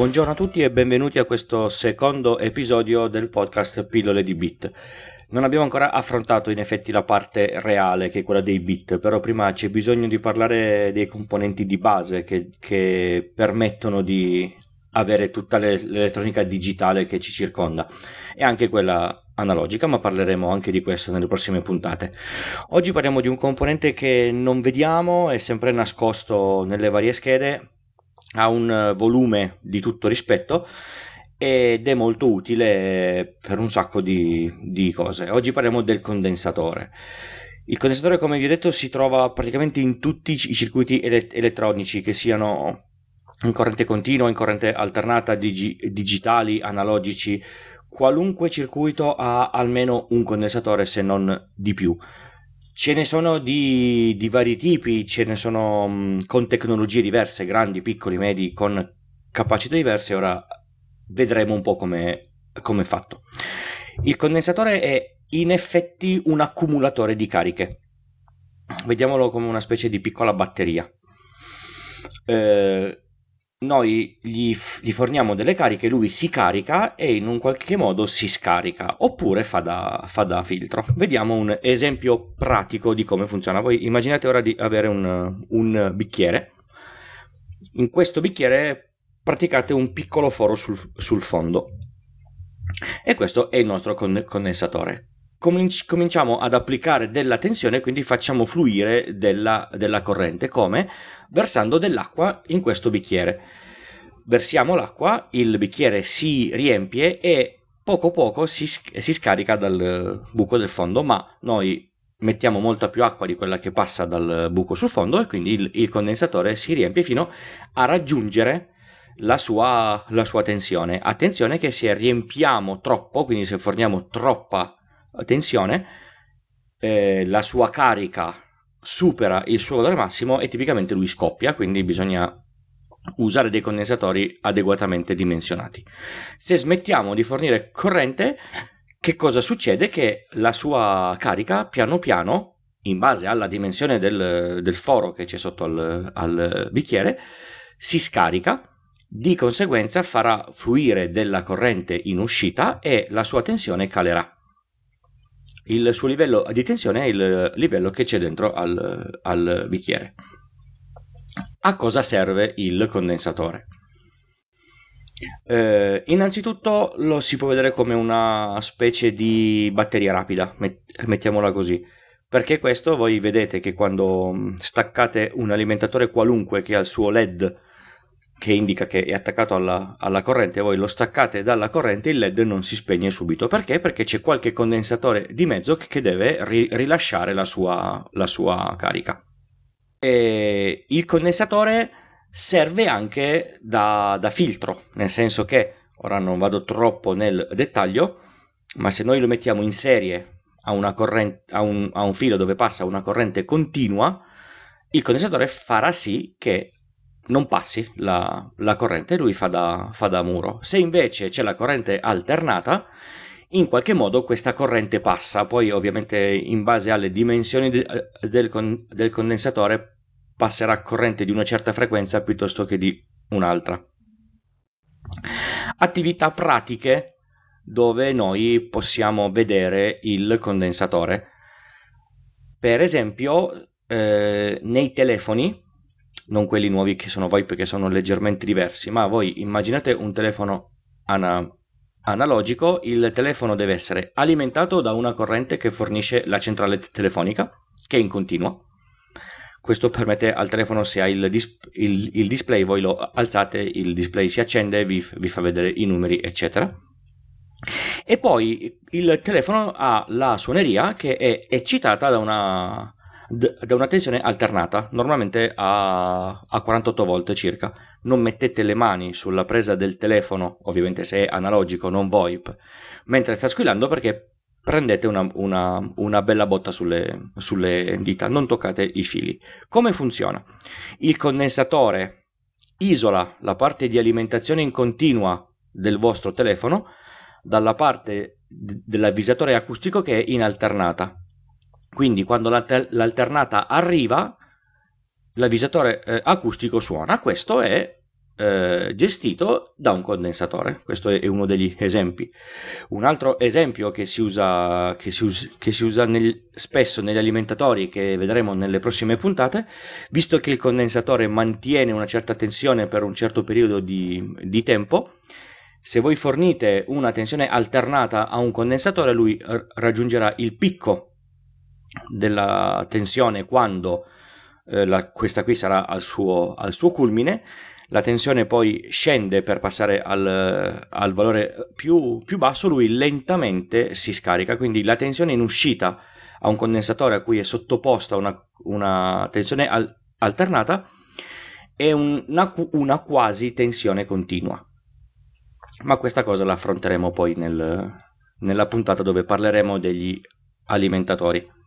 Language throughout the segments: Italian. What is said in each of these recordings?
Buongiorno a tutti e benvenuti a questo secondo episodio del podcast Pillole di Bit. Non abbiamo ancora affrontato in effetti la parte reale, che è quella dei bit, però prima c'è bisogno di parlare dei componenti di base che, che permettono di avere tutta l'elettronica digitale che ci circonda e anche quella analogica, ma parleremo anche di questo nelle prossime puntate. Oggi parliamo di un componente che non vediamo, è sempre nascosto nelle varie schede, ha un volume di tutto rispetto ed è molto utile per un sacco di, di cose. Oggi parliamo del condensatore. Il condensatore, come vi ho detto, si trova praticamente in tutti i circuiti elettronici, che siano in corrente continua, in corrente alternata, digi- digitali, analogici, qualunque circuito ha almeno un condensatore se non di più. Ce ne sono di, di vari tipi, ce ne sono mh, con tecnologie diverse, grandi, piccoli, medi, con capacità diverse. Ora vedremo un po' come è fatto. Il condensatore è in effetti un accumulatore di cariche. Vediamolo come una specie di piccola batteria. Eh, noi gli, gli, forniamo delle cariche, lui si carica e in un qualche modo si scarica, oppure fa da, fa da filtro. Vediamo un esempio pratico di come funziona. Voi immaginate ora di avere un, un bicchiere. In questo bicchiere praticate un piccolo foro sul, sul fondo. E questo è il nostro condensatore cominciamo ad applicare della tensione, quindi facciamo fluire della, della corrente. Come? Versando dell'acqua in questo bicchiere. Versiamo l'acqua, il bicchiere si riempie e poco poco si, si scarica dal buco del fondo, ma noi mettiamo molta più acqua di quella che passa dal buco sul fondo e quindi il, il condensatore si riempie fino a raggiungere la sua, la sua tensione. Attenzione che se riempiamo troppo, quindi se forniamo troppa tensione, eh, la sua carica supera il suo valore massimo e tipicamente lui scoppia, quindi bisogna usare dei condensatori adeguatamente dimensionati. Se smettiamo di fornire corrente, che cosa succede? Che la sua carica piano piano, in base alla dimensione del, del foro che c'è sotto al, al bicchiere, si scarica di conseguenza farà fluire della corrente in uscita e la sua tensione calerà il suo livello di tensione è il livello che c'è dentro al, al bicchiere. A cosa serve il condensatore? Eh, innanzitutto lo si può vedere come una specie di batteria rapida, mettiamola così, perché questo voi vedete che quando staccate un alimentatore qualunque che ha il suo LED che indica che è attaccato alla, alla, corrente, voi lo staccate dalla corrente, il LED non si spegne subito. Perché? Perché c'è qualche condensatore di mezzo che deve ri- rilasciare la sua, la sua carica. E il condensatore serve anche da, da filtro, nel senso che, ora non vado troppo nel dettaglio, ma se noi lo mettiamo in serie a, corrente, a, un, a un filo dove passa una corrente continua, il condensatore farà sì che non passi la, la corrente lui fa da, fa da muro. Se invece c'è la corrente alternata, in qualche modo questa corrente passa, poi ovviamente in base alle dimensioni de, del, con, del condensatore passerà corrente di una certa frequenza piuttosto che di un'altra. Attività pratiche dove noi possiamo vedere il condensatore. Per esempio, eh, nei telefoni non quelli nuovi che sono VoIP che sono leggermente diversi, ma voi immaginate un telefono ana- analogico, il telefono deve essere alimentato da una corrente che fornisce la centrale telefonica, che è in continuo. Questo permette al telefono, se ha il, dis- il, il display, voi lo alzate, il display si accende, vi, vi fa vedere i numeri, eccetera. E poi il telefono ha la suoneria che è eccitata da una, da una tensione alternata, normalmente a, a 48 volt circa. Non mettete le mani sulla presa del telefono, ovviamente se è analogico, non VoIP, mentre sta squillando perché prendete una, una, una bella botta sulle, sulle dita, non toccate i fili. Come funziona? Il condensatore isola la parte di alimentazione in continua del vostro telefono dalla parte dell'avvisatore acustico che è in alternata. Quindi quando l'alternata arriva, l'avvisatore eh, acustico suona. Questo è eh, gestito da un condensatore. Questo è uno degli esempi. Un altro esempio che si usa, che si usa, che si usa nel, spesso negli alimentatori, che vedremo nelle prossime puntate, visto che il condensatore mantiene una certa tensione per un certo periodo di, di tempo, se voi fornite una tensione alternata a un condensatore, lui raggiungerà il picco della tensione quando eh, la, questa qui sarà al suo, al suo culmine la tensione poi scende per passare al, al valore più, più, basso, lui lentamente si scarica, quindi la tensione in uscita a un condensatore a cui è sottoposta una, una tensione al, alternata è un, una, una, quasi tensione continua. Ma questa cosa la affronteremo poi nel, nella puntata dove parleremo degli alimentatori.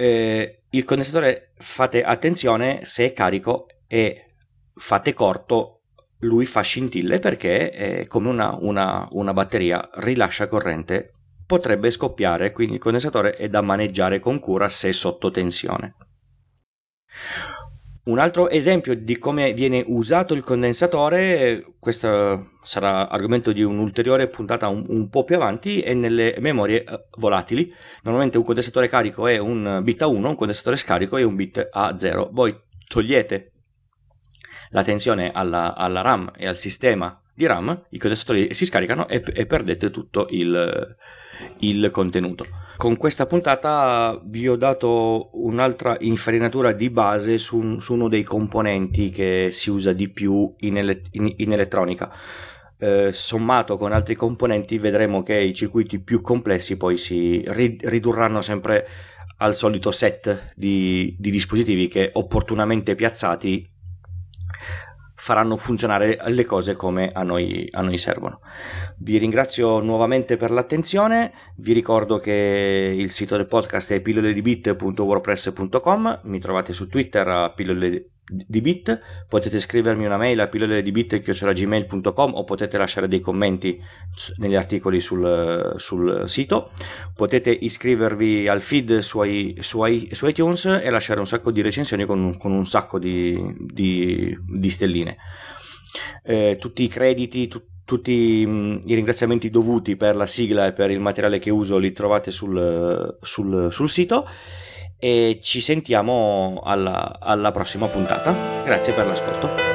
Eh, il condensatore, fate attenzione, se è carico e fate corto, lui fa scintille perché è come una, una, una batteria, rilascia corrente, potrebbe scoppiare, quindi il condensatore è da maneggiare con cura se sotto tensione. Un altro esempio di come viene usato il condensatore, questo sarà argomento di un'ulteriore puntata un, un po' più avanti, è nelle memorie eh, volatili. Normalmente un condensatore carico è un bit a 1, un condensatore scarico è un bit a 0. Voi togliete la tensione alla, alla RAM e al sistema di RAM, i condensatori si scaricano e, e perdete tutto il, il contenuto. Con questa puntata vi ho dato un'altra infarinatura di base su, su uno dei componenti che si usa di più in, ele- in, in elettronica. Eh, sommato con altri componenti vedremo che i circuiti più complessi poi si ridurranno sempre al solito set di, di dispositivi che opportunamente piazzati faranno funzionare le cose come a noi, a noi, servono. Vi ringrazio nuovamente per l'attenzione, vi ricordo che il sito del podcast è pilloledibit.wordpress.com, mi trovate su Twitter a pillole di bit, potete scrivermi una mail a pillole di bit.gmail.com o potete lasciare dei commenti negli articoli sul, sul sito, potete iscrivervi al feed su, su, su, iTunes e lasciare un sacco di recensioni con, con un sacco di, di, di stelline. Eh, tutti i crediti, tu, tutti mh, i ringraziamenti dovuti per la sigla e per il materiale che uso li trovate sul, sul, sul sito e ci sentiamo alla, alla prossima puntata. Grazie per l'ascolto.